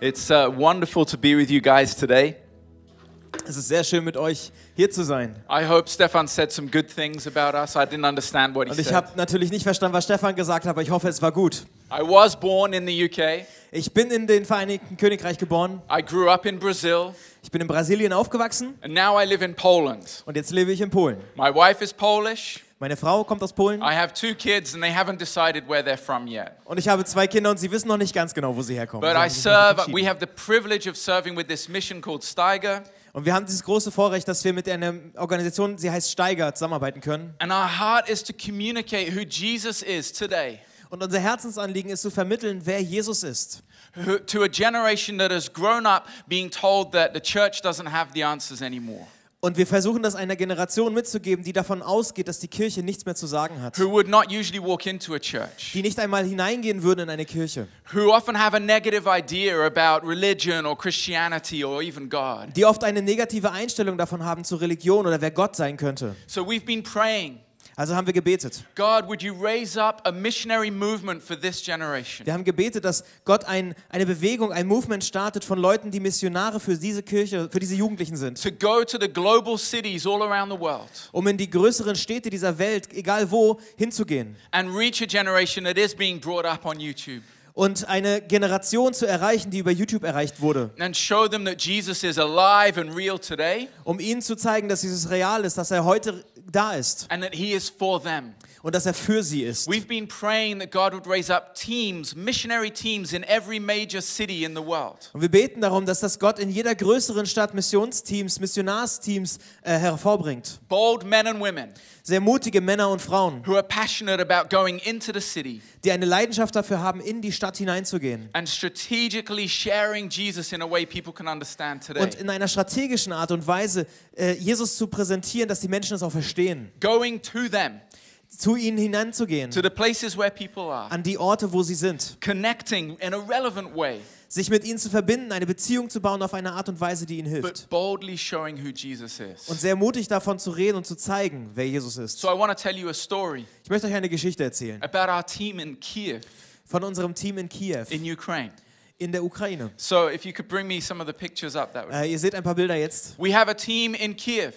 It's uh, wonderful to be with you guys today. Es ist sehr schön mit euch hier zu sein. I hope Stefan said some good things about us. I didn't understand what he Und ich said. habe natürlich nicht verstanden, was Stefan gesagt hat, aber ich hoffe, es war gut. I was born in the UK. Ich bin in den Vereinigten Königreich geboren. I grew up in Brazil, Ich bin in Brasilien aufgewachsen and now I live in Poland. und jetzt lebe ich in Polen. My wife is Polish. Meine Frau kommt aus Polen I have two kids, and they haven't decided where they're from yet. und ich habe zwei Kinder und sie wissen noch nicht ganz genau, wo sie herkommen. But I serve, we have the privilege of serving with this mission called Steiger. Und wir haben dieses große Vorrecht, dass wir mit einer Organisation, sie heißt Steiger, zusammenarbeiten können. And our heart is to communicate who Jesus is today Und unser Herzensanliegen ist zu vermitteln, wer Jesus ist. to a generation that has grown up being told that the church doesn't have the answers anymore. Und wir versuchen das einer Generation mitzugeben, die davon ausgeht, dass die Kirche nichts mehr zu sagen hat. who would not usually walk into a church, Die nicht einmal hineingehen würden in eine Kirche. who often have a negative idea about religion or Christianity or even God. Die oft eine negative Einstellung davon haben zur Religion oder wer Gott sein könnte. So we've been praying, Also haben wir gebetet. God, would you raise up a missionary movement for this generation? Wir haben gebetet, dass Gott ein, eine Bewegung, ein Movement startet von Leuten, die Missionare für diese Kirche, für diese Jugendlichen sind. To go to the global cities all around the world Um in die größeren Städte dieser Welt, egal wo, hinzugehen. and reach a generation that is being brought up on YouTube Und eine Generation zu erreichen, die über YouTube erreicht wurde. and show them that Jesus is alive and real today Um ihnen zu zeigen, dass dieses real ist, dass er heute da ist and that he is for them. Und dass er für sie ist. We've been praying that God would raise up teams, missionary teams in every major city in the world. Und wir beten darum, dass das Gott in jeder größeren Stadt Missionsteams, Missionarsteams äh, hervorbringt. Bold men and women Sehr mutige Männer und Frauen, who are passionate about going into the city die eine Leidenschaft dafür haben, in die Stadt hineinzugehen. and strategically sharing Jesus in a way people can understand today. Und in einer strategischen Art und Weise äh, Jesus zu präsentieren, dass die Menschen es auch verstehen. Going to them, Zu ihnen hineinzugehen, to the places where people are, an die Orte, wo sie sind. connecting in a relevant way, Sich mit ihnen zu verbinden, eine Beziehung zu bauen auf eine Art und Weise, die ihnen hilft. but boldly showing who Jesus is. Und sehr mutig davon zu reden und zu zeigen, wer Jesus ist. So I want to tell you a story Ich möchte euch eine Geschichte erzählen about our team in Kiev, von unserem Team in Kiew, in Ukraine. in der Ukraine. So if you could bring me some of the pictures up, that would. Äh, ihr seht ein paar Bilder jetzt. We have a team in Kiev.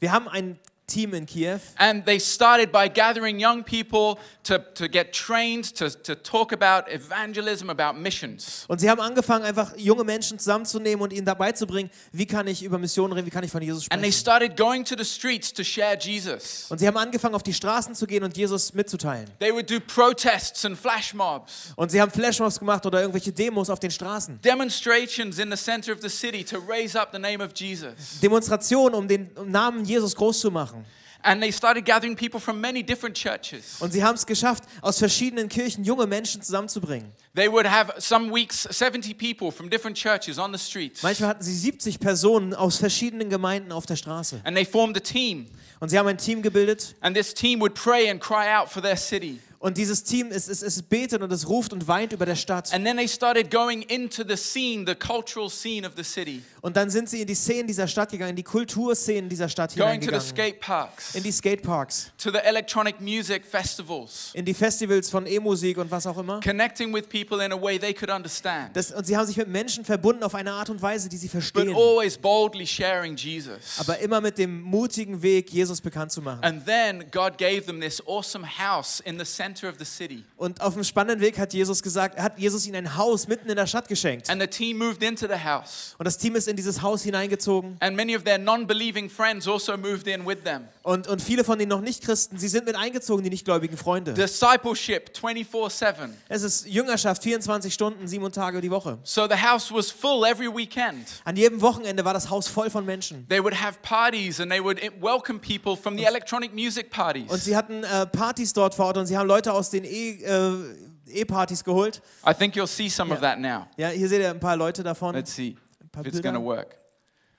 Wir haben ein Team in Kiew And they started by gathering young people to, to get trained to, to talk about evangelism, about missions. und sie haben angefangen, einfach junge Menschen zusammenzunehmen und ihnen dabei zu bringen, wie kann ich über Missionen reden, wie kann ich von Jesus And they sprechen. started going to the streets to share Jesus. Und sie haben angefangen, auf die Straßen zu gehen und Jesus mitzuteilen. They would do protests and flash mobs, Und sie haben Flashmobs gemacht oder irgendwelche Demos auf den Straßen. demonstrations in the center of the city to raise up the name of Jesus. Demonstrationen, um den Namen Jesus groß zu machen. And they started gathering people from many different churches. Und sie haben es geschafft, aus verschiedenen Kirchen junge Menschen zusammenzubringen. They would have some weeks 70 people from different churches on the streets. Manchmal hatten sie 70 Personen aus verschiedenen Gemeinden auf der Straße. And they formed a team. Und sie haben ein Team gebildet. And this team would pray and cry out for their city. Und dieses Team, es, es, es betet und es ruft und weint über der Stadt. And then they started going into the scene, the cultural scene of the city, Und dann sind sie in die Szenen dieser Stadt gegangen, in die Kulturszenen dieser Stadt going to the hineingegangen. skate parks, In die Skateparks, to the electronic music festivals, in die Festivals von E-Musik und was auch immer. connecting with people in a way they could understand, Das, und sie haben sich mit Menschen verbunden auf eine Art und Weise, die sie but verstehen. always boldly sharing Jesus. Aber immer mit dem mutigen Weg, Jesus bekannt zu machen. And then God gave them this awesome house in the center of the city. Und auf dem spannenden Weg hat Jesus gesagt, hat Jesus ihnen ein Haus mitten in der Stadt geschenkt. And the team moved into the house. Und das Team ist in dieses Haus hineingezogen. And many of their non believing friends also moved in with them. Und, und viele von den noch nicht Christen, sie sind mit eingezogen, die nichtgläubigen Freunde. Discipleship 24 7. Es ist Jüngerschaft, 24 Stunden, sieben Tage die Woche. So the house was full every weekend. An jedem Wochenende war das Haus voll von Menschen. They would have parties and they would welcome people from the electronic music Und parties. sie hatten äh, Partys dort vor Ort und sie haben Leute aus den E- äh, E-Partys geholt. I think you'll see some of Yeah. that now. Ja, hier seht ihr ein paar Leute davon. Let's see if it's going to work.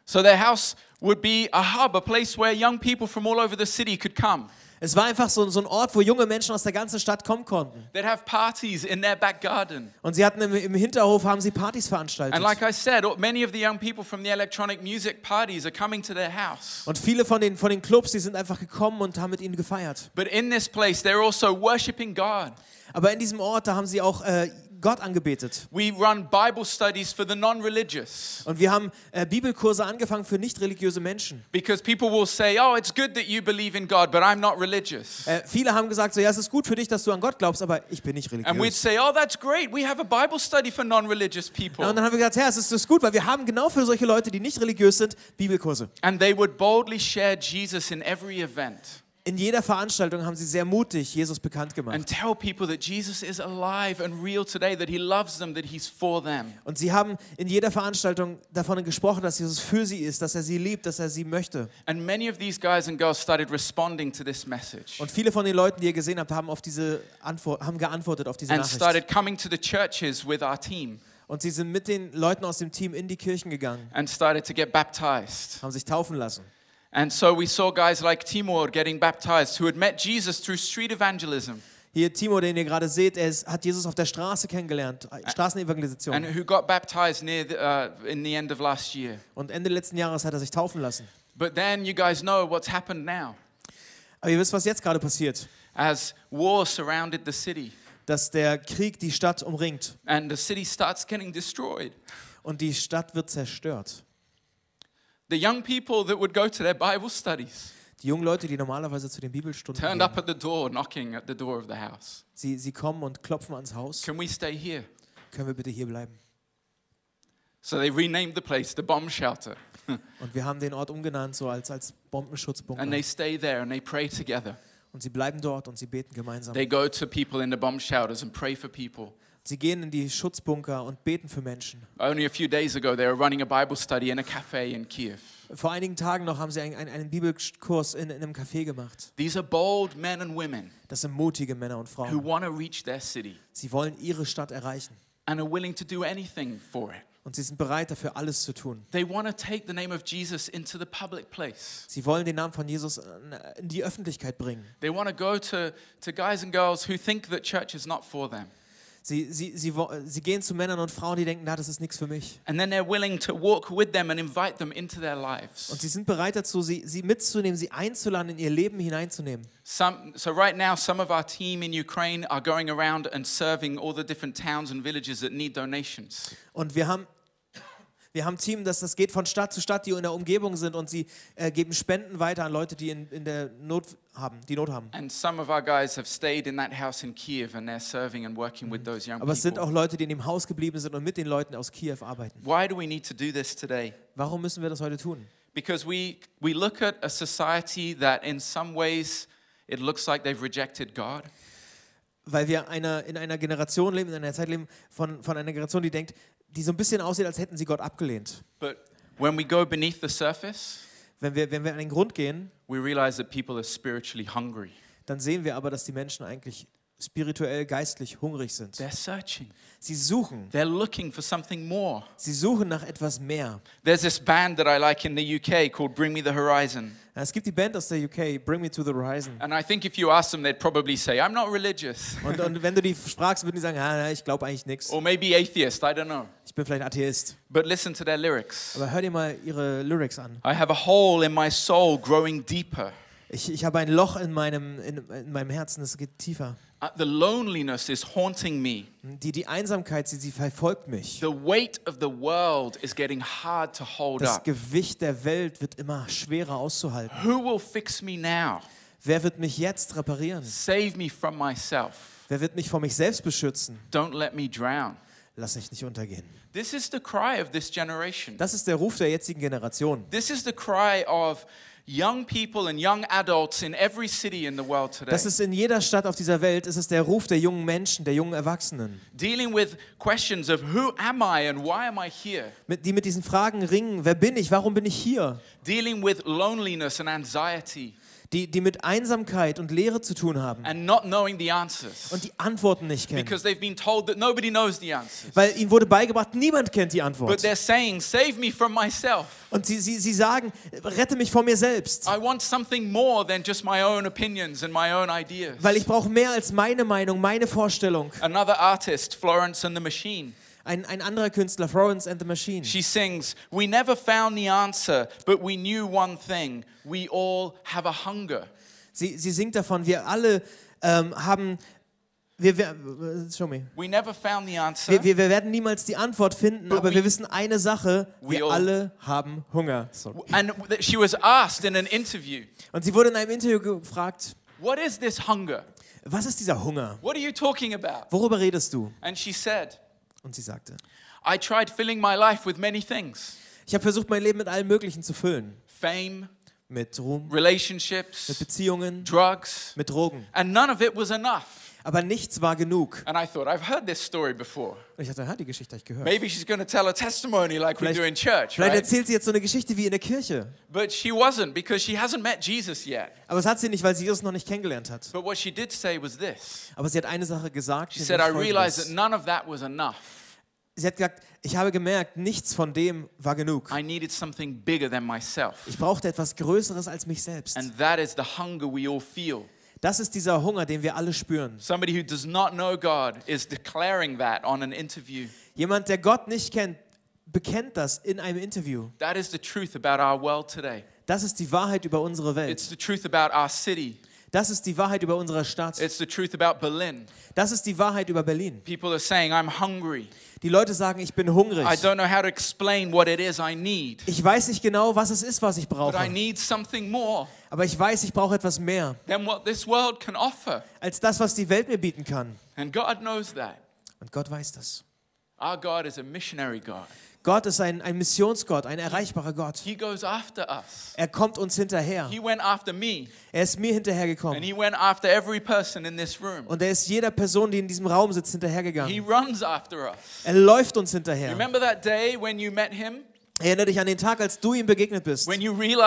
So their house would be a hub, a place where young people from all over the city could come. Es war einfach so, so ein Ort, wo junge Menschen aus der ganzen Stadt kommen konnten. They'd have parties in their back garden. Und sie hatten im, im Hinterhof haben sie Partys veranstaltet. And like I said, many of the young people from the electronic music parties are coming to their house. Und viele von den, von den Clubs, die sind einfach gekommen und haben mit ihnen gefeiert. But in this place, they're also worshiping God. Aber in diesem Ort, da haben sie auch äh, Gott angebetet. We run Bible studies for the non religious. Und wir haben äh, Bibelkurse angefangen für nicht religiöse Menschen. Because people will say, oh, it's good that you believe in God, but I'm not religious. Äh, viele haben gesagt, so, ja, es ist gut für dich, dass du an Gott glaubst, aber ich bin nicht And we'd religiös. say, oh, that's great. We have a Bible study for non religious people. Ja, und dann haben wir gesagt, ja, es ist, das gut, weil wir haben genau für solche Leute, die nicht religiös sind, Bibelkurse. And they would boldly share Jesus in every event In jeder Veranstaltung haben sie sehr mutig Jesus bekannt gemacht. and tell people that Jesus is alive and real today, that he loves them, that he's for them. Und sie haben in jeder Veranstaltung davon gesprochen, dass Jesus für sie ist, dass er sie liebt, dass er sie möchte. And many of these guys and girls started responding to this message Und viele von den Leuten, die ihr gesehen habt, haben, auf diese Antwort, haben geantwortet auf diese and Nachricht. started coming to the churches with our team Und sie sind mit den Leuten aus dem Team in die Kirchen gegangen, and started to get baptized. haben sich taufen lassen. And so we saw guys like Timur getting baptized who had met Jesus through street evangelism Hier Timo, den ihr gerade seht, er ist, hat Jesus auf der Straße kennengelernt, äh, Straßenevangelisation. and who got baptized near the, uh, in the end of last year. Und Ende letzten Jahres hat er sich taufen lassen. But then you guys know what's happened now Aber ihr wisst, was jetzt gerade passiert. as war surrounded the city Dass der Krieg die Stadt umringt and the city starts getting destroyed. und die Stadt wird zerstört. The young people that would go to their Bible studies Die jungen Leute, die normalerweise zu den Bibelstunden turned up at the door, knocking at the door of the house. sie, sie kommen und klopfen ans Haus. Can we stay here? Können wir bitte hier bleiben? So they renamed the place the bomb shelter. Und wir haben den Ort umgenannt, so als, als Bombenschutzbunker. And they stay there and they pray together. Und sie bleiben dort und sie beten gemeinsam. They go to people in the bomb shelters and pray for people. Sie gehen in die Schutzbunker und beten für Menschen. Only a few days ago, they were running a Bible study in a cafe in Kiev. Vor einigen Tagen noch haben sie einen, einen, Bibelkurs in, in einem Café gemacht. These are bold men and women Das sind mutige Männer und who Frauen. want to reach their city Sie wollen ihre Stadt erreichen. and are willing to do anything for it. Und sie sind bereit dafür alles zu tun. They want to take the name of Jesus into the public place. Sie wollen den Namen von Jesus in die Öffentlichkeit bringen. They want to go to, to guys and girls who think that church is not for them. Sie, sie, sie, sie gehen zu Männern und Frauen, die denken, na, das ist nichts für mich. And then they're willing to walk with them and invite them into their Und sie sind bereit dazu, sie, sie mitzunehmen, sie einzuladen, in ihr Leben hineinzunehmen. Some, so, right now, some of our team in Ukraine are going around and serving all the different towns and villages that need donations. Und wir haben, wir haben ein Team, das, das geht von Stadt zu Stadt, die in der Umgebung sind und sie äh, geben Spenden weiter an Leute, die in, in der Not haben, die Not haben. And some of our guys have stayed in that house in Kiev and they're serving and working with those young Aber es sind auch Leute, die in dem Haus geblieben sind und mit den Leuten aus Kiew arbeiten. Why do we need to do this today? Warum müssen wir das heute tun? Because we, we look at a society that, in some ways, it looks like they've rejected God. Weil wir einer, in einer Generation leben, in einer Zeit leben von, von einer Generation, die denkt, die so ein bisschen aussieht, als hätten sie Gott abgelehnt. But when we go beneath the surface, Wenn wir, wenn wir an den Grund gehen, we realize that people are spiritually hungry. dann sehen wir aber, dass die Menschen eigentlich spirituell, geistlich hungrig sind. They're searching, Sie suchen. they're looking for something more. Sie suchen nach etwas mehr. There's this band that I like in the UK called Bring Me the Horizon. Es gibt die Band aus der UK, Bring Me to the Horizon. And I think if you ask them, they'd probably say, I'm not religious. Und, und wenn du die fragst, würden die sagen, ah, ich glaube eigentlich nichts. Or maybe atheist, I don't know. Ich bin vielleicht Atheist. But listen to their lyrics. Aber hör dir mal ihre Lyrics an. I have a hole in my soul growing deeper. Ich, ich habe ein Loch in meinem, in, in meinem Herzen, das geht tiefer. Uh, The loneliness is haunting me. Die, die Einsamkeit, sie, sie verfolgt mich. The weight of the world is getting hard to hold Das. Gewicht der Welt wird immer schwerer auszuhalten. Who will fix me now? Wer wird mich jetzt reparieren? Save me from myself. Wer wird mich vor mich selbst beschützen? Don't let me drown. Lass mich nicht untergehen. This is the cry of this generation. Das ist der Ruf der jetzigen Generation. This is the cry of young people and young adults in every city in the world today. Das ist in jeder Stadt auf dieser Welt, ist es der Ruf der jungen Menschen, der jungen Erwachsenen, Dealing with questions of who am I and why am I here? mit, die mit diesen Fragen ringen. Wer bin ich? Warum bin ich hier? Dealing with loneliness and anxiety Die, die mit Einsamkeit und Leere zu tun haben and not knowing the answers und die Antworten nicht kennen. because they've been told that nobody knows the answers. Weil ihnen wurde beigebracht, niemand kennt die But Antwort. they're saying, Save me from myself. Und sie, sie, sie sagen, rette mich vor mir selbst. I want something more than just my own opinions and my own ideas. Weil ich brauche mehr als meine Meinung, meine Vorstellung. Another artist, Florence and the Machine, Ein, ein anderer Künstler, Florence and the Machine. she sings, We never found the answer, but we knew one thing we all have a hunger. Sie, sie singt davon, wir alle ähm, haben Wir, wir, show me. We never found the answer. Wir, wir, wir werden niemals die Antwort finden, aber we- wir wissen eine Sache, wir all- alle haben Hunger. Sorry. And she was asked in an interview, Und sie wurde in einem Interview gefragt, What is this hunger? was ist dieser Hunger? What are you talking about? Worüber redest du? And she said, Und sie sagte, I tried filling my life with many things ich habe versucht, mein Leben mit allem Möglichen zu füllen. fame, Mit Ruhm, mit relationships, Beziehungen, drugs, mit Drogen. and none of it was enough. Aber nichts war genug. And I thought, I've heard this story before. Und ich dachte, ha, die Geschichte habe ich gehört. Maybe she's going to tell a testimony like we Vielleicht- do in church, Vielleicht right? erzählt sie jetzt so eine Geschichte wie in der Kirche. But she wasn't because she hasn't met Jesus yet. Aber das hat sie nicht, weil sie Jesus noch nicht kennengelernt hat. But what she did say was this Aber sie hat eine Sache gesagt. She said, I realized that none of that was enough. Sie hat gesagt, ich habe gemerkt, nichts von dem war genug. I needed something bigger than myself. Ich brauchte etwas Größeres als mich selbst. And that is the hunger we all feel. Das ist dieser Hunger, den wir alle spüren. Somebody who does not know God is declaring that on an interview. Jemand, der Gott nicht kennt, bekennt das in einem Interview. That is the truth about our world today. Das ist die Wahrheit über unsere Welt. It's the truth about our city. Das ist die Wahrheit über unsere Stadt. It's the truth about Berlin. Das ist die Wahrheit über Berlin. People are saying, I'm hungry. Die Leute sagen, ich bin hungrig. I don't know how to explain what it is I need, Ich weiß nicht genau, was es ist, was ich but I brauche. need something more Aber ich weiß, ich brauche etwas mehr than what this world can offer. als das, was die Welt mir bieten kann. And God knows that. Und Gott weiß das. Our God is a missionary God. Gott ist ein, ein Missionsgott, ein erreichbarer Gott. He goes after us. Er kommt uns hinterher. He went after me, Er ist mir and hinterhergekommen. He went after every person in this room. Und er ist jeder Person, die in diesem Raum sitzt, He hinterhergegangen. runs after us. Er läuft uns hinterher. Remember that day when you met Him? Erinnere dich an den Tag, als du ihm begegnet bist. Real?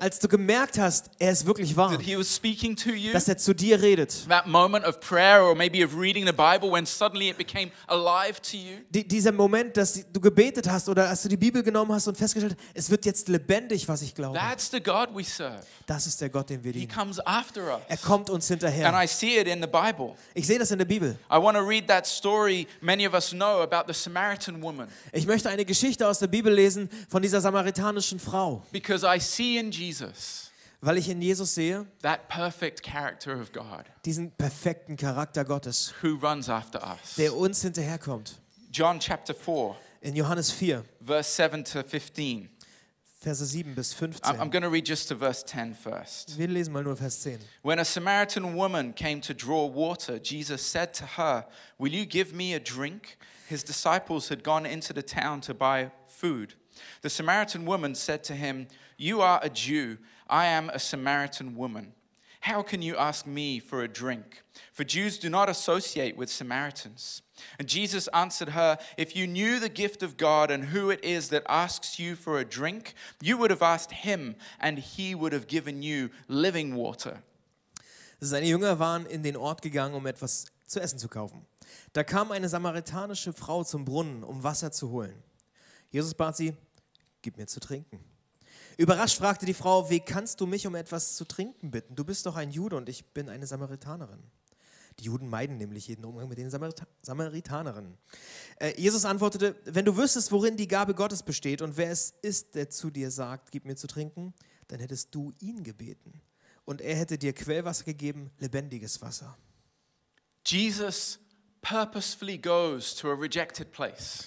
Als du gemerkt hast, er ist wirklich wahr. That He was speaking to you? Dass er zu dir redet. Die, dieser Moment, dass du gebetet hast oder als du die Bibel genommen hast und festgestellt hast, es wird jetzt lebendig, was ich glaube. That's the God we serve. Das ist der Gott, den wir He dienen. comes after Er kommt uns And hinterher. I see it in the Bible. Ich sehe das in der Bibel. I want to read that story many of us know about the Samaritan woman Ich möchte eine Geschichte aus der Bibel lesen von dieser samaritanischen Frau, because I see in Jesus weil ich in Jesus sehe that perfect character of God diesen perfekten Charakter Gottes, who runs after us. der uns hinterherkommt. John chapter 4, In Johannes 4, verse 7 to 15. Verse 7 bis I'm, I'm 15. going to read just to verse 10 first. Wir lesen mal nur Vers 10. When a Samaritan woman came to draw water, Jesus said to her, Will you give me a drink? His disciples had gone into the town to buy food. The Samaritan woman said to him, You are a Jew, I am a Samaritan woman. How can you ask me for a drink? For Jews do not associate with Samaritans. And Jesus answered her, If you knew the gift of God and who it is that asks you for a drink, you would have asked him, and he would have given you living water. Seine Jünger waren in den Ort gegangen, um etwas zu essen zu kaufen. Da kam eine samaritanische Frau zum Brunnen, um Wasser zu holen. Jesus bat sie, gib mir zu trinken. Überrascht fragte die Frau, wie kannst du mich um etwas zu trinken bitten? Du bist doch ein Jude und ich bin eine Samaritanerin. Die Juden meiden nämlich jeden Umgang mit den Samarita Samaritanerinnen. Äh, Jesus antwortete, wenn du wüsstest, worin die Gabe Gottes besteht und wer es ist, der zu dir sagt, gib mir zu trinken, dann hättest du ihn gebeten. Und er hätte dir Quellwasser gegeben, lebendiges Wasser. Jesus purposefully goes to a rejected place.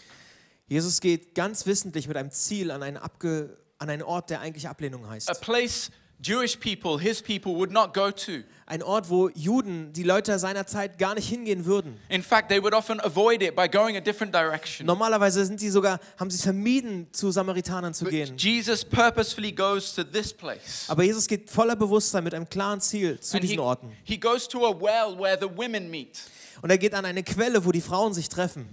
Jesus geht ganz wissentlich mit einem Ziel an einen, Abge an einen Ort, der eigentlich Ablehnung A heißt. place Jewish people, his people, would not go to. Ein Ort, wo Juden, die Leute seiner Zeit, gar nicht hingehen würden. In fact, they would often avoid it by going a different direction. Normalerweise sind sie sogar, haben sie es vermieden, zu Samaritanern zu gehen. But Jesus purposefully goes to this place. Aber Jesus geht voller Bewusstsein mit einem klaren Ziel zu And he, diesen Orten. he goes to a well where the women meet, Und er geht an eine Quelle, wo die Frauen sich treffen.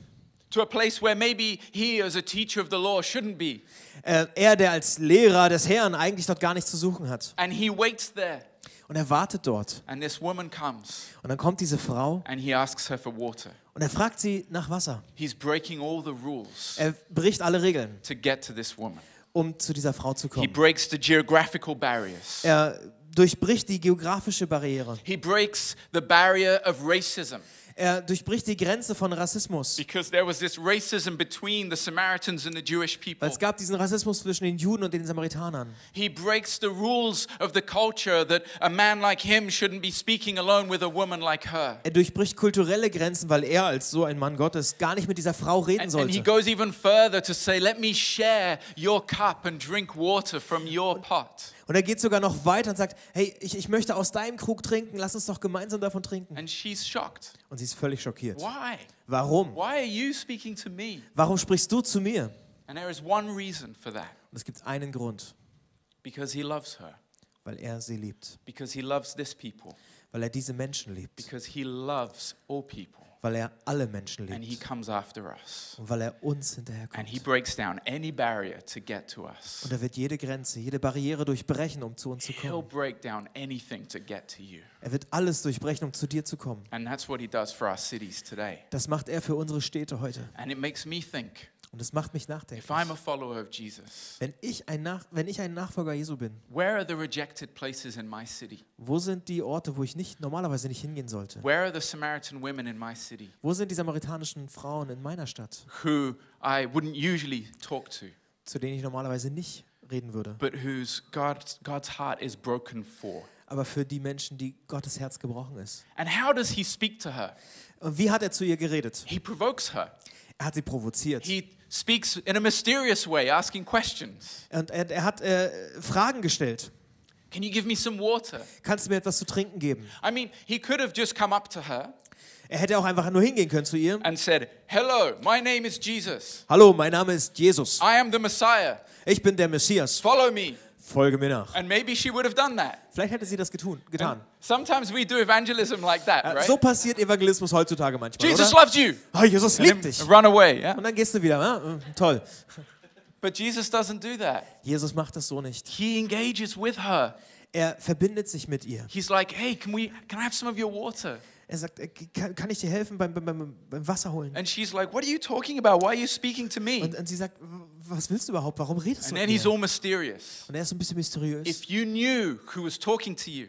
To a place where maybe he, as a teacher of the law, shouldn't be. Er, der als Lehrer des Herrn eigentlich dort gar nichts zu suchen hat. And he waits there. Und er wartet dort. And this woman comes Und dann kommt diese Frau and he asks her for water. und er fragt sie nach Wasser. He's breaking all the rules Er bricht alle Regeln, to get to this woman. um zu dieser Frau zu He kommen. breaks the geographical barriers. Er durchbricht die geografische Barriere. He breaks the barrier of racism. Er durchbricht die Grenze von Rassismus. because there was this racism between the Samaritans and the Jewish people. Weil es gab diesen Rassismus zwischen den Juden und den Samaritanern. He breaks the rules of the culture that a man like him shouldn't be speaking alone with a woman like her. Er durchbricht kulturelle Grenzen, weil er als so ein Mann Gottes gar nicht mit dieser Frau reden And, and he sollte. goes even further to say, Let me share your cup and drink water from your pot. Und er geht sogar noch weiter und sagt, hey, ich, ich möchte aus deinem Krug trinken, lass uns doch gemeinsam davon trinken. And she's shocked. Und sie ist völlig schockiert. Why? Warum? Why are you speaking to me? Warum sprichst du zu mir? And there is one reason for that Und es gibt einen Grund, because he loves her, weil er sie liebt, because he loves this people, weil er diese Menschen liebt, because he loves all people, weil er alle Menschen and he liebt comes after us. und weil er uns And hinterherkommt. he breaks down any barrier to get to us. Und er wird jede Grenze, jede Barriere durchbrechen, um zu uns zu He'll kommen. break down anything to get to you. Er wird alles durchbrechen, um zu dir zu kommen. And that's what he does for our cities today. Das macht er für unsere Städte heute. And it makes me think Und das macht mich if I'm nachdenklich. a follower of Jesus, Wenn ich, ein Nach wenn ich ein Nachfolger Jesu bin, where are the rejected places in my city? wo sind die Orte, wo ich nicht normalerweise nicht hingehen sollte? Where are the Samaritan women in my city Wo sind die samaritanischen Frauen in meiner Stadt, who I wouldn't usually talk to, zu denen ich normalerweise nicht reden würde? but whose God's, God's heart is broken for? Aber für die Menschen, die Gottes Herz gebrochen ist. And how does he speak to her? Und wie hat er zu ihr geredet? He provokes her. Er hat sie provoziert. He speaks in a mysterious way, asking questions. Und er, er hat äh, Fragen gestellt. Can you give me some water? Kannst du mir etwas zu trinken geben? I mean, he could have just come up to her Er hätte auch einfach nur hingehen können zu ihr. and said, Hello, my name is Jesus. Hallo, mein Name ist Jesus. I am the Messiah. Ich bin der Messias. Follow me. Folge mir nach. And maybe she would have done that. Vielleicht hätte sie das getun, getan. Sometimes we do evangelism like that, Äh, right? So passiert Evangelismus heutzutage manchmal, Jesus oder? loves you. Oh, Jesus And liebt dich. run away, yeah? Und dann gehst du wieder. Ja? Mm, Toll. But Jesus doesn't do that. Jesus macht das so nicht. He engages with her. Er verbindet sich mit ihr. He's like, hey, can we can I have some of your water? Er sagt, äh, kann, kann ich dir helfen beim, beim, beim, Wasser holen? And she's like, what are you talking about? Why are you speaking to me? Und, und sie sagt, "W- was willst du überhaupt? Warum redest du And mit then he's mir? all mysterious. Und er ist so ein bisschen mysteriös. If you knew who was talking to you,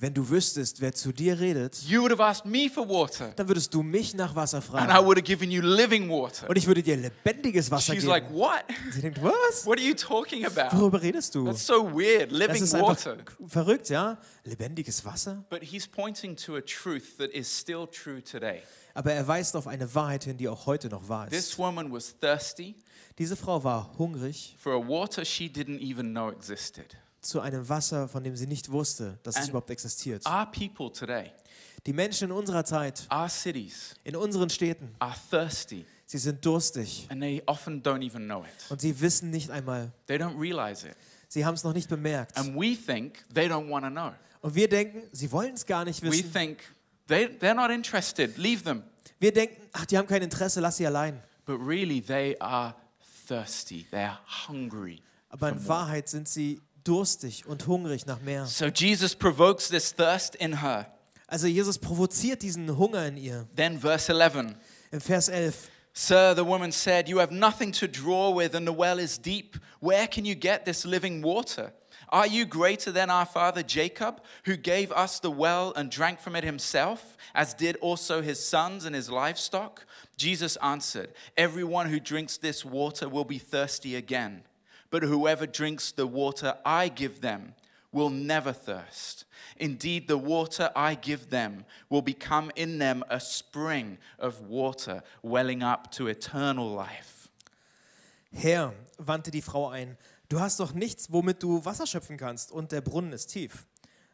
Wenn du wüsstest, wer zu dir redet, you would have asked me for water. dann würdest du mich nach Wasser And I fragen. would have given you living water. Und ich würde dir lebendiges Wasser She's geben. like, what? Sie denkt, was? What are you talking about? Worüber redest du? That's so weird. Das Living ist einfach water. verrückt, ja? Lebendiges Wasser? But he's pointing to a truth that is still true today. Aber er weist auf eine Wahrheit hin, die auch heute noch wahr This ist. woman was thirsty Diese Frau war hungrig for a water she didn't even know existed. Zu einem Wasser, von dem sie nicht wusste, dass es überhaupt existiert. Our people today, Die Menschen in unserer Zeit, our cities, in unseren Städten, are thirsty sie sind durstig and they often don't even know it. und sie wissen nicht einmal, They don't realize it. sie haben es noch nicht bemerkt. And we think they don't want to know. Und wir denken, sie wollen es gar nicht We wissen. think they, they're not interested, leave them. Wir denken, ach, die haben kein Interesse, lass sie allein. But really, they are thirsty, they're hungry. Aber in. Wahrheit sind sie durstig und hungrig nach mehr. So Jesus provokes this thirst in her. Also Jesus provoziert diesen Hunger in ihr. Then, verse 11 Im Vers 11. Sir, the woman said, You have nothing to draw with, and the well is deep. Where can you get this living water? Are you greater than our father Jacob, who gave us the well and drank from it himself, as did also his sons and his livestock? Jesus answered, Everyone who drinks this water will be thirsty again. But whoever drinks the water I give them will never thirst. Indeed, the water I give them will become in them a spring of water welling up to eternal life. Herr, wandte die Frau ein, du hast doch nichts, womit du Wasser schöpfen kannst, und der Brunnen ist tief.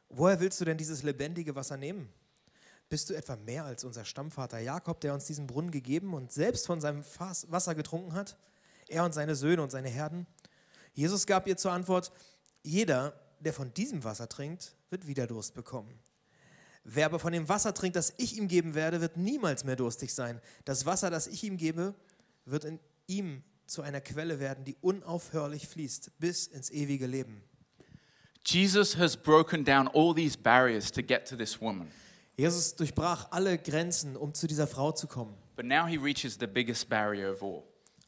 Woher willst du denn dieses lebendige Wasser nehmen? Bist du etwa mehr als unser Stammvater Jakob, der uns diesen Brunnen gegeben und selbst von seinem Fass Wasser getrunken hat? Er und seine Söhne und seine Herden? Jesus gab ihr zur Antwort, jeder, der von diesem Wasser trinkt, wird wieder Durst bekommen. Wer aber von dem Wasser trinkt, das ich ihm geben werde, wird niemals mehr durstig sein. Das Wasser, das ich ihm gebe, wird in ihm zu einer Quelle werden, die unaufhörlich fließt bis ins ewige Leben. Jesus has broken down all these barriers to get to this woman. Jesus durchbrach alle Grenzen, um zu dieser Frau zu kommen. But now he reaches the biggest barrier of all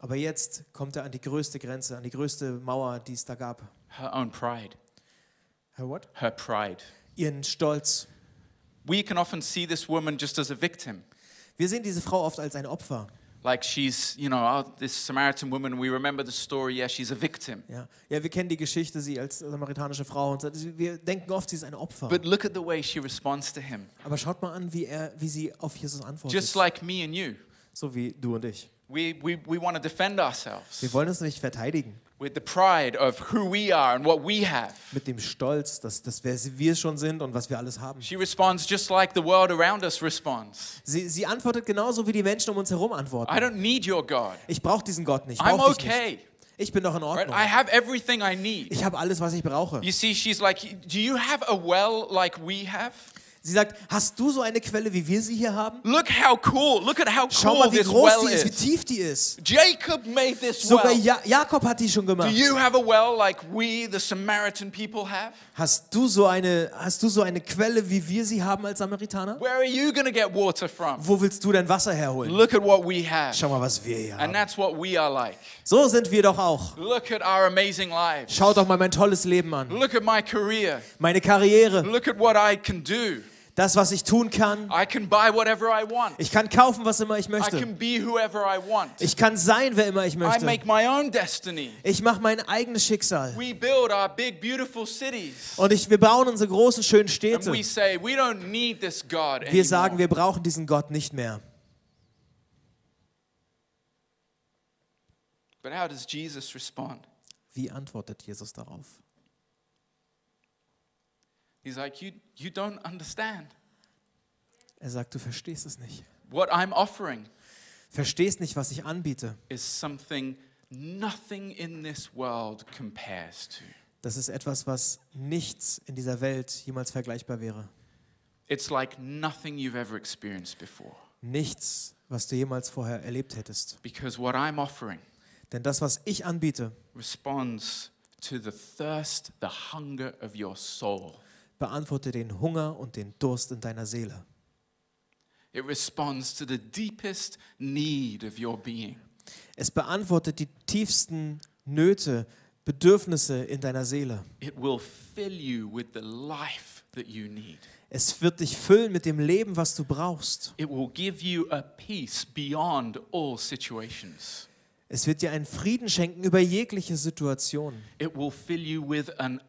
Aber jetzt kommt er an die größte Grenze, an die größte Mauer, die es da gab. her own pride. Her what? Her pride. Ihren Stolz. We can often see this woman just as a victim. Wir sehen diese Frau oft als ein Opfer. Like she's, you know, oh, this Samaritan woman, we remember the story, yeah, she's a victim. Ja, ja wir kennen die Geschichte, sie als samaritanische Frau. Und wir denken oft, sie ist ein Opfer. But look at the way she responds to him. Aber schaut mal an, wie, er, wie sie auf Jesus antwortet. Just like me and you. so wie du und ich. We, we, we want to defend ourselves Wir wollen uns nicht verteidigen with the pride of who we are and what we have. mit dem Stolz, dass, dass wer wir schon sind und was wir alles haben. She responds just like the world around us responds. Sie, sie antwortet genauso, wie die Menschen um uns herum antworten. I don't need your God. Ich brauche diesen Gott nicht. Ich I'm okay. nicht. Ich bin doch in Right? Ordnung. I have everything I need. Ich habe alles, was ich brauche. You see, she's like, Do you have a well like we have? Sie sagt, hast du so eine Quelle, wie wir sie hier haben? Look how cool. Look at how Schau cool mal, wie this groß well die ist, wie tief die ist. Jacob made this Sogar well. ja Jakob hat die schon Do gemacht. you have a well like we, the Samaritan people, have? Hast du so eine, hast du so eine Quelle, wie wir sie haben als Samaritaner? Where are you to get water from? Wo willst du dein Wasser herholen? Look at what we have. Schau mal, was wir hier And haben. that's what we are like. So sind wir doch auch. Look at our amazing lives. Schau doch mal mein tolles Leben an. Look at my career. Meine Karriere, Look at what I can do. Das, was ich tun kann. Ich kann kaufen, was immer ich möchte. Ich kann sein, wer immer ich möchte. Ich mache mein eigenes Schicksal. We build our big, beautiful cities. Und ich, wir bauen unsere großen, schönen Städte. Wir sagen, wir brauchen diesen Gott nicht mehr. But how does Jesus respond? Wie antwortet Jesus darauf? He's like, you, you don't understand Er sagt, du verstehst es nicht. what I'm offering Verstehst nicht, was ich anbiete. is something nothing in this world compares to. Das ist etwas, was nichts in dieser Welt jemals vergleichbar wäre. It's like nothing you've ever experienced before. Nichts, was du jemals vorher erlebt hättest. Because what I'm offering Denn das, was ich anbiete, responds to the thirst, the hunger of your soul. Beantwortet den Hunger und den Durst in deiner Seele. It responds to the deepest need of your being. Es beantwortet die tiefsten Nöte, Bedürfnisse in deiner Seele. It will fill you with the life that you need. Es wird dich füllen mit dem Leben, was du brauchst. It will give you a peace beyond all situations. Es wird dir einen Frieden schenken über jegliche Situation. It will fill you with an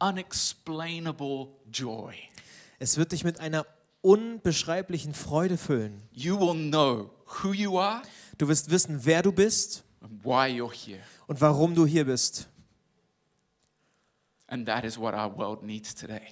unexplainable joy. Es wird dich mit einer unbeschreiblichen Freude füllen. You will know who you are Du wirst wissen, wer du bist and why you're here. und warum du hier bist. And that is what our world needs today.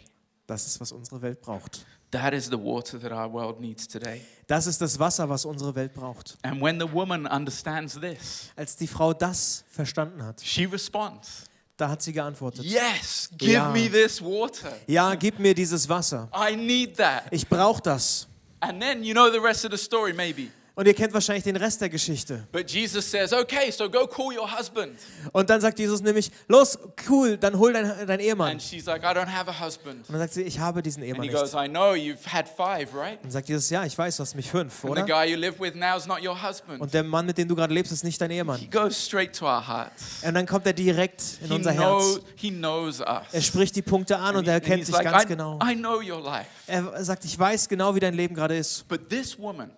Das ist, was unsere Welt braucht. That is the water that our world needs today. Das ist das Wasser, was unsere Welt braucht. And when the woman understands this, Als die Frau das verstanden hat, she responds da hat sie geantwortet. Yes, give Ja. me this water. Ja, gib mir dieses Wasser. I need that. Ich brauche das. And then you know the rest of the story, maybe. Und ihr kennt wahrscheinlich den Rest der Geschichte. But Jesus says, Okay, so go call your husband. Und dann sagt Jesus nämlich, los, cool, dann hol deinen dein Ehemann. And she's like, I don't have a husband. Und dann sagt sie, ich habe diesen And Ehemann he nicht. goes, I know you've had five, right? Und sagt Jesus, ja, ich weiß, du hast mich fünf, And the oder? guy you live with now is not your husband. Und der Mann, mit dem du gerade lebst, ist nicht dein He Ehemann. goes straight to our hearts. Und dann kommt er direkt in He, unser know, Herz. he knows us. Er spricht die Punkte an und And er he- and kennt sich like, ganz I, genau. I know your life. Er sagt, ich weiß genau, wie dein Leben gerade ist. But this woman,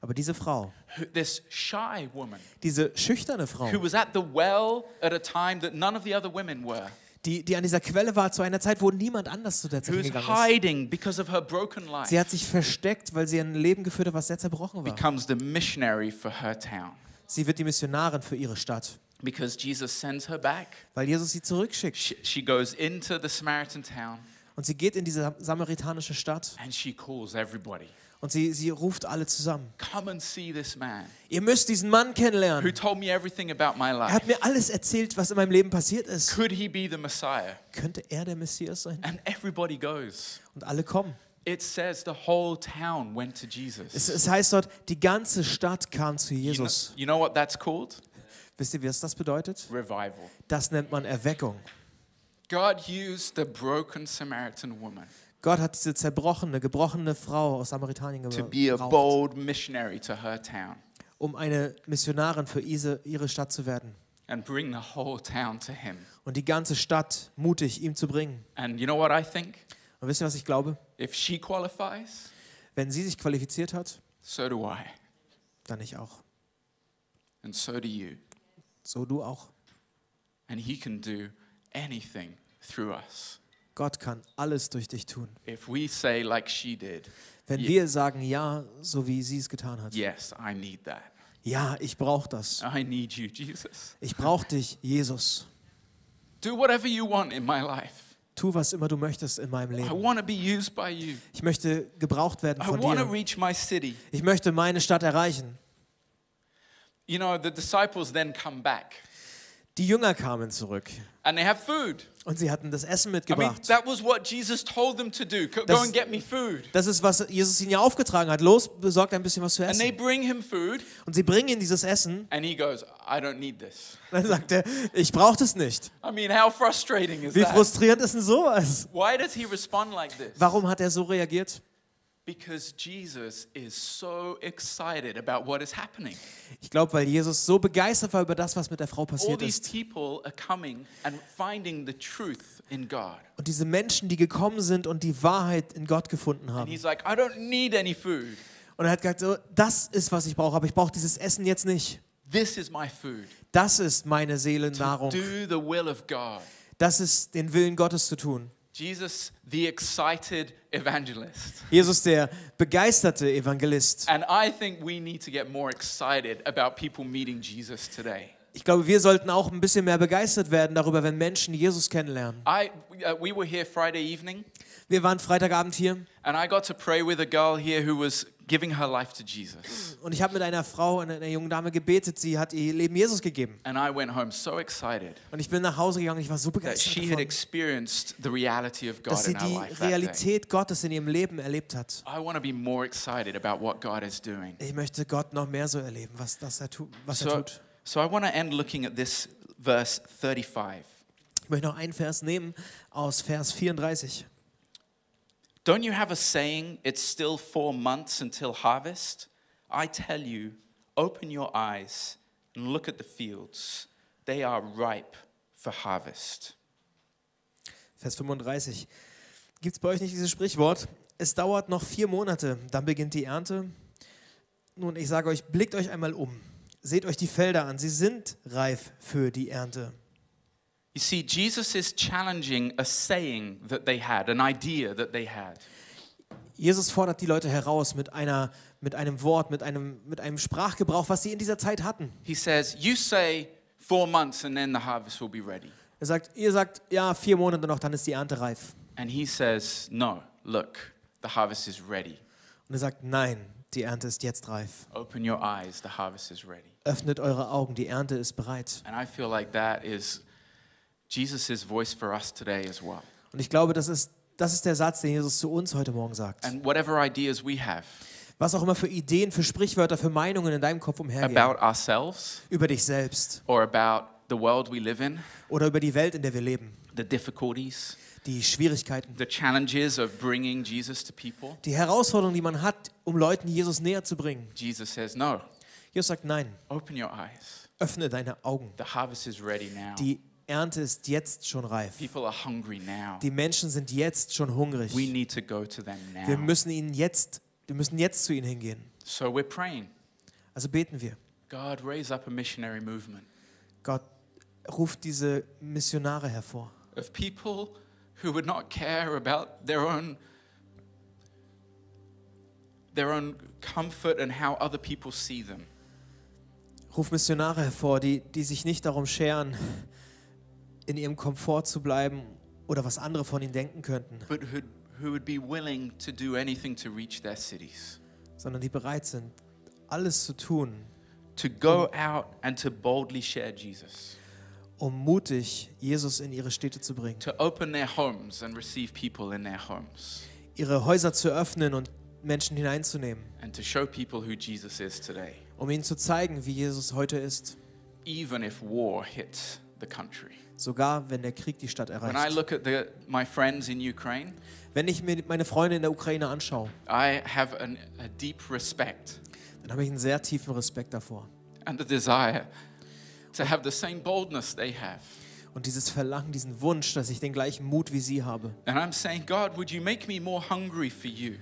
Aber diese Frau, this shy woman, diese schüchterne Frau, who was at the well at a time that none of the other women were, die, die an dieser Quelle war zu einer Zeit, wo niemand anders zu der Zeit was hingegangen ist. hiding because of her broken life, Sie hat sich versteckt, weil sie ein Leben geführt hat, was sehr zerbrochen war. becomes the missionary for her town. Sie wird die Missionarin für ihre Stadt, Because Jesus sends her back. weil Jesus sie zurückschickt. She, she goes into the Samaritan town Und sie geht in diese samaritanische Stadt and she calls everybody. und sie, sie ruft alle zusammen. Come and see this man Ihr müsst diesen Mann who kennenlernen. told me everything about my Er life. hat mir alles erzählt, was in meinem Leben passiert ist. Could he be the Messiah? Könnte er der Messias sein? And everybody goes. Und alle kommen. It says the whole town went to Es, Jesus. es heißt dort, die ganze Stadt kam zu You know, Jesus. you know what that's called? Wisst ihr, was das bedeutet? Revival. Das nennt man Erweckung. God used the broken Samaritan woman Gott hat diese zerbrochene, gebrochene Frau aus Samaritanien to be a gebraucht, bold missionary to her town um eine Missionarin für ihre, Stadt zu werden. and bring the whole town to him. Und die ganze Stadt mutig ihm zu bringen. And you know what I think? Und wisst ihr, was ich glaube? If she qualifies, Wenn sie sich qualifiziert hat, so do I. dann ich auch. And so do you. So du auch. And He can do anything through us. Gott kann alles durch dich tun. If we say, like she did, Wenn wir sagen ja, so wie sie es getan hat. yes, I need that. Ja, ich brauche das. I need you, Jesus. Ich brauche dich, Jesus. Do whatever you want in my life. Tu, was immer du möchtest in meinem I Leben. want to be used by you. Ich möchte gebraucht werden von dir. Ich möchte meine Stadt erreichen. You know, the disciples then come back Die Jünger kamen zurück and they have food. und sie hatten das Essen I mean, mitgebracht. that was what Jesus told them to do. Go go Das- and get me food. Das ist, was Jesus ihnen ja aufgetragen hat. Los, besorgt ein bisschen was zu And they essen. bring him food Und sie bringen ihm dieses Essen. and he goes, I don't need this. Dann sagt er, ich brauche das nicht. I mean, how frustrating is Wie that? frustrierend ist denn sowas? Why does he respond like this? Warum hat er so reagiert? Because Jesus is so excited about what is happening. Ich glaube, weil Jesus so begeistert war über das, was mit der Frau passiert ist. people are coming and finding the truth in God. Und diese Menschen, die gekommen sind und die Wahrheit in Gott gefunden And haben. he's like, I don't need any food. Und er hat gesagt, so, das ist, was ich brauche, aber ich brauche dieses Essen jetzt nicht. This is my food. Das ist meine Seelennahrung. Do the will of God. Das ist den Willen Gottes zu tun. Jesus, the excited evangelist. Jesus, der begeisterte Evangelist. And I think we need to get more excited about people meeting Jesus today. Ich glaube, wir sollten auch ein bisschen mehr begeistert werden darüber, wenn Menschen Jesus kennenlernen. I, uh, we were here Friday evening, Wir waren Freitagabend hier and I got to pray with a girl here who was giving her life to Jesus. und ich habe mit einer Frau, einer, einer jungen Dame gebetet. Sie hat ihr Leben Jesus gegeben. And I went home so excited Und ich bin nach Hause gegangen. Ich war so that begeistert she had davon, experienced the reality of God dass sie in her die life. That day. Realität Gottes in ihrem Leben erlebt hat. I want to be more excited about what God is doing. Ich möchte Gott noch mehr so erleben, was, das er, tu, was er So, tut. so I want to end looking at this verse 35. Ich möchte noch einen Vers nehmen aus Vers 34. Don't you have a saying, it's still four months until harvest? I tell you, open your eyes and look at the fields. They are ripe for harvest. Vers 35. Gibt es bei euch nicht dieses Sprichwort? Es dauert noch vier Monate, dann beginnt die Ernte. Nun, ich sage euch, blickt euch einmal um. Seht euch die Felder an, sie sind reif für die Ernte. You see, Jesus is challenging a saying that they had, an idea that they had. Jesus fordert die Leute heraus mit, einer, mit einem Wort, mit einem, mit einem Sprachgebrauch, was sie in dieser Zeit hatten. He says, You say four months and then the harvest will be ready. Er sagt, ihr sagt, ja, vier Monate noch, dann ist die Ernte reif. And he says, No, look, the harvest is ready. Und er sagt, nein, die Ernte ist jetzt reif. Open your eyes, the harvest is ready. Öffnet eure Augen, die Ernte ist bereit. And I feel like that is Jesus' voice for us today as well. Und ich glaube, das ist, das ist der Satz, den Jesus zu uns heute Morgen sagt. And whatever ideas we have Was auch immer für Ideen, für Sprichwörter, für Meinungen in deinem Kopf umhergehen. about ourselves Über dich selbst or about the world we live in, oder über die Welt, in der wir leben. the difficulties, Die Schwierigkeiten, the challenges of bringing Jesus to people, die Herausforderungen, die man hat, um Leuten Jesus näher zu bringen. Jesus says, No, Jesus sagt, nein, open your eyes. öffne deine Augen. The harvest is ready now. Die Ernte ist jetzt schon reif. Die Menschen sind jetzt schon hungrig. Wir müssen ihnen jetzt, wir müssen jetzt zu ihnen hingehen. So we're praying. Also beten wir. God, raise up a missionary movement Gott ruft diese Missionare hervor. of people who would not care about their own their own comfort and how other people see them. Ruf Missionare hervor, die, die sich nicht darum scheren, in ihrem Komfort zu bleiben oder was andere von ihnen denken könnten, but who, who would be willing to do anything to reach their cities, sondern die bereit sind, alles zu tun, to go out and to boldly share Jesus, um mutig Jesus in ihre Städte zu bringen, to open their homes and receive people in their homes, ihre Häuser zu öffnen und Menschen hineinzunehmen, and to show people who Jesus is today, um ihnen zu zeigen, wie Jesus heute ist, even if war hits the country. Sogar wenn der Krieg die Stadt When I erreicht. look at the, my friends in Ukraine, Wenn ich mir meine Freunde in der Ukraine anschaue, I have an, a deep respect dann habe ich einen sehr tiefen Respekt davor. and a desire to have the same boldness they have. Und dieses Verlangen, diesen Wunsch, dass ich den gleichen Mut wie sie habe. And I'm saying, God, would you make me more hungry for you?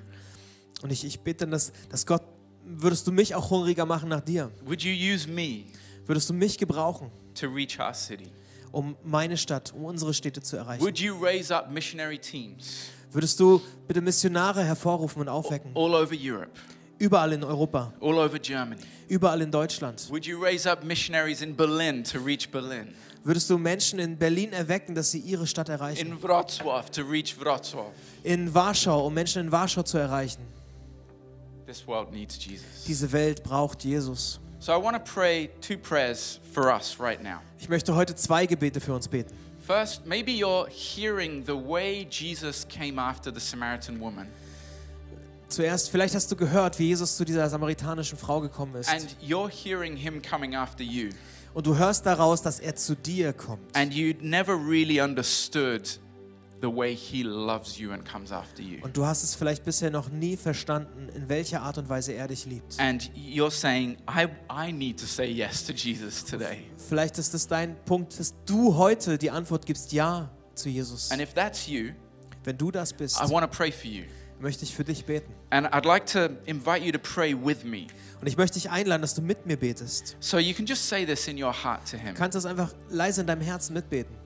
Und ich, ich bitte, dass, dass Gott würdest du mich auch hungriger machen nach dir? Would you use me Würdest du mich gebrauchen, to reach our city? Um meine Stadt, um unsere Städte zu erreichen? Would you raise up missionary teams Würdest du bitte Missionare hervorrufen und aufwecken? all over Europe, Überall in Europa, all over Germany? überall in Deutschland. Would you raise up missionaries in Berlin to reach Berlin? Würdest du Menschen in Berlin erwecken, dass sie ihre Stadt erreichen? In Wrocław to reach Wrocław? In Warschau, um Menschen in Warschau zu erreichen. This world needs Jesus. Diese Welt braucht Jesus. So I want to pray two prayers for us right now. Ich möchte heute zwei Gebete für uns beten. First, maybe you're hearing the way Jesus came after the Samaritan woman, Zuerst, vielleicht hast du gehört, wie Jesus zu dieser samaritanischen Frau gekommen ist. and you're hearing him coming after you, Und du hörst daraus, dass er zu dir kommt. and you never really understood the way he loves you and comes after you. Und du hast es vielleicht bisher noch nie verstanden, in welcher Art und Weise er dich liebt. And you're saying, I, I need to say yes to Jesus today. Vielleicht ist es dein Punkt, dass du heute die Antwort gibst, ja zu Jesus. And if that's you, Wenn du das bist, I want to pray for you. möchte ich für dich beten. And I'd like to invite you to pray with me. Und ich möchte dich einladen, dass du mit mir betest. So you can just say this in your heart to him Du kannst das einfach leise in deinem Herzen mitbeten.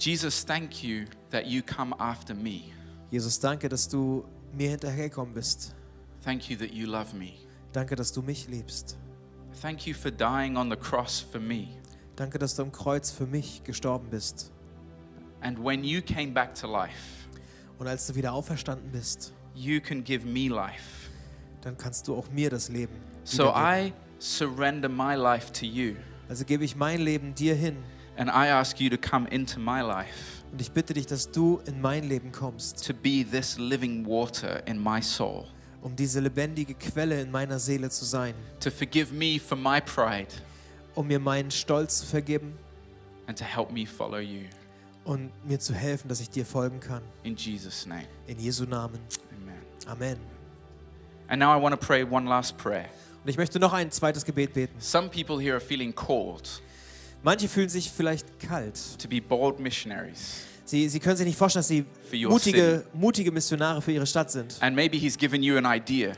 Jesus, thank you that you come after me. Jesus, danke, dass du mir hinterhergekommen bist. Thank you that you love me. Danke, dass du mich liebst. Thank you for dying on the cross for me. Danke, dass du am Kreuz für mich gestorben bist. And when you came back to life, Und als du wieder auferstanden bist, you can give me life. dann kannst du auch mir das Leben So. I surrender my life to you. Also gebe ich mein Leben dir hin And I ask you to come into my life, und ich bitte dich, dass du in mein Leben kommst, to be this living water in my soul, um diese lebendige Quelle in meiner Seele zu sein, to forgive me for my pride, um mir meinen Stolz zu vergeben and to help me follow you. und mir zu helfen, dass ich dir folgen kann. In Jesus' name, In Jesu Namen. amen. Amen. And now I want to pray one last prayer. Und ich möchte noch ein zweites Gebet beten. Some people here are feeling called Manche fühlen sich vielleicht kalt. to be bold missionaries. Sie, sie können sich nicht vorstellen, dass sie mutige, mutige Missionare für ihre Stadt sind. And maybe He's given you an idea.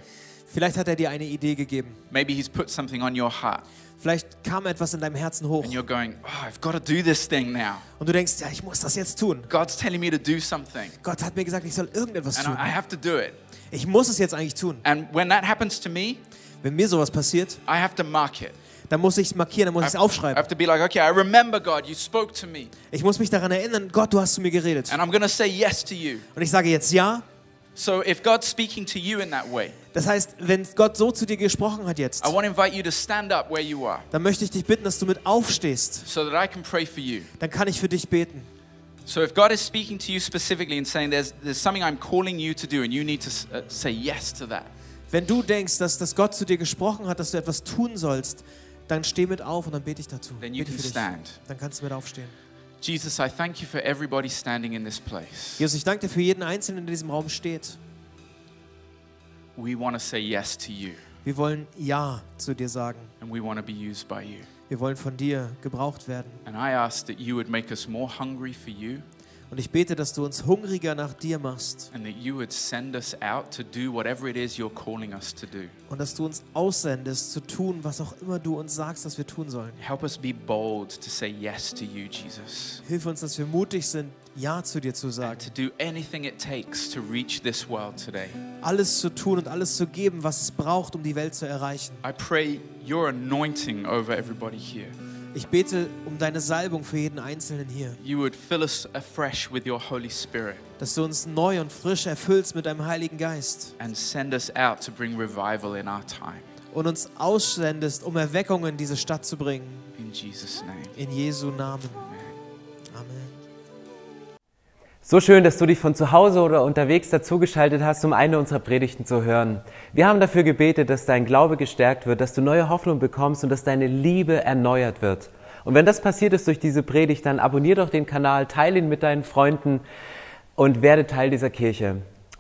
Vielleicht hat er dir eine Idee gegeben. Maybe He's put something on your heart. Vielleicht kam etwas in deinem Herzen hoch. And you're going, oh, I've got to do this thing now. Und du denkst, ja, ich muss das jetzt tun. God's telling me to do something. Gott hat mir gesagt, ich soll irgendetwas And tun. I I have to do it. Ich muss es jetzt eigentlich tun. And when that happens to me, Wenn mir sowas passiert, I have to mark it. Dann muss ich es markieren, dann muss ich es I aufschreiben. have to be like, okay, I remember God, you spoke to me. Ich muss mich daran erinnern, Gott, du hast zu mir geredet. And I'm going to say yes to you. Und ich sage jetzt ja. So if God's speaking to you in that way, Das heißt, wenn Gott so zu dir gesprochen hat jetzt, I want to invite you to stand up where you are dann möchte ich dich bitten, dass du mit aufstehst. so that I can pray for you. Dann kann ich für dich beten. So if God is speaking to you specifically and saying there's, there's something I'm calling you to do and you need to uh, say yes to that, Wenn du denkst, dass, dass Gott zu dir gesprochen hat, dass du etwas tun sollst, dann steh mit auf und dann bete ich dazu. then you Bete can für dich. stand. Dann kannst du mit aufstehen. Jesus, I thank you for everybody standing in this place. Jesus, ich danke dir für jeden Einzelnen, der in diesem Raum steht. We want to say yes to you Wir wollen Ja zu dir sagen. and we want to be used by you. Wir wollen von dir gebraucht werden. And I ask that you would make us more hungry for you Und ich bete, dass du uns hungriger nach dir machst and that you would send us out to do whatever it is you're calling us to do. und dass du uns aussendest, zu tun, was auch immer du uns sagst, dass wir tun sollen. Help us be bold to say yes to you, Jesus, Hilf uns, dass wir mutig sind, Ja zu dir zu sagen. to do anything it takes to reach this world today. Alles zu tun und alles zu geben, was es braucht, um die Welt zu erreichen. I pray your anointing over everybody here. Ich bete um deine Salbung für jeden Einzelnen hier. You would fill us afresh with your Holy Spirit Dass du uns neu und frisch erfüllst mit deinem Heiligen Geist. and send us out to bring revival in our time. Und uns aussendest, um Erweckung in diese Stadt zu bringen. In Jesus' name. In Jesu Namen. Amen. Amen. So schön, dass du dich von zu Hause oder unterwegs dazugeschaltet hast, um eine unserer Predigten zu hören. Wir haben dafür gebetet, dass dein Glaube gestärkt wird, dass du neue Hoffnung bekommst und dass deine Liebe erneuert wird. Und wenn das passiert ist durch diese Predigt, dann abonnier doch den Kanal, teile ihn mit deinen Freunden und werde Teil dieser Kirche.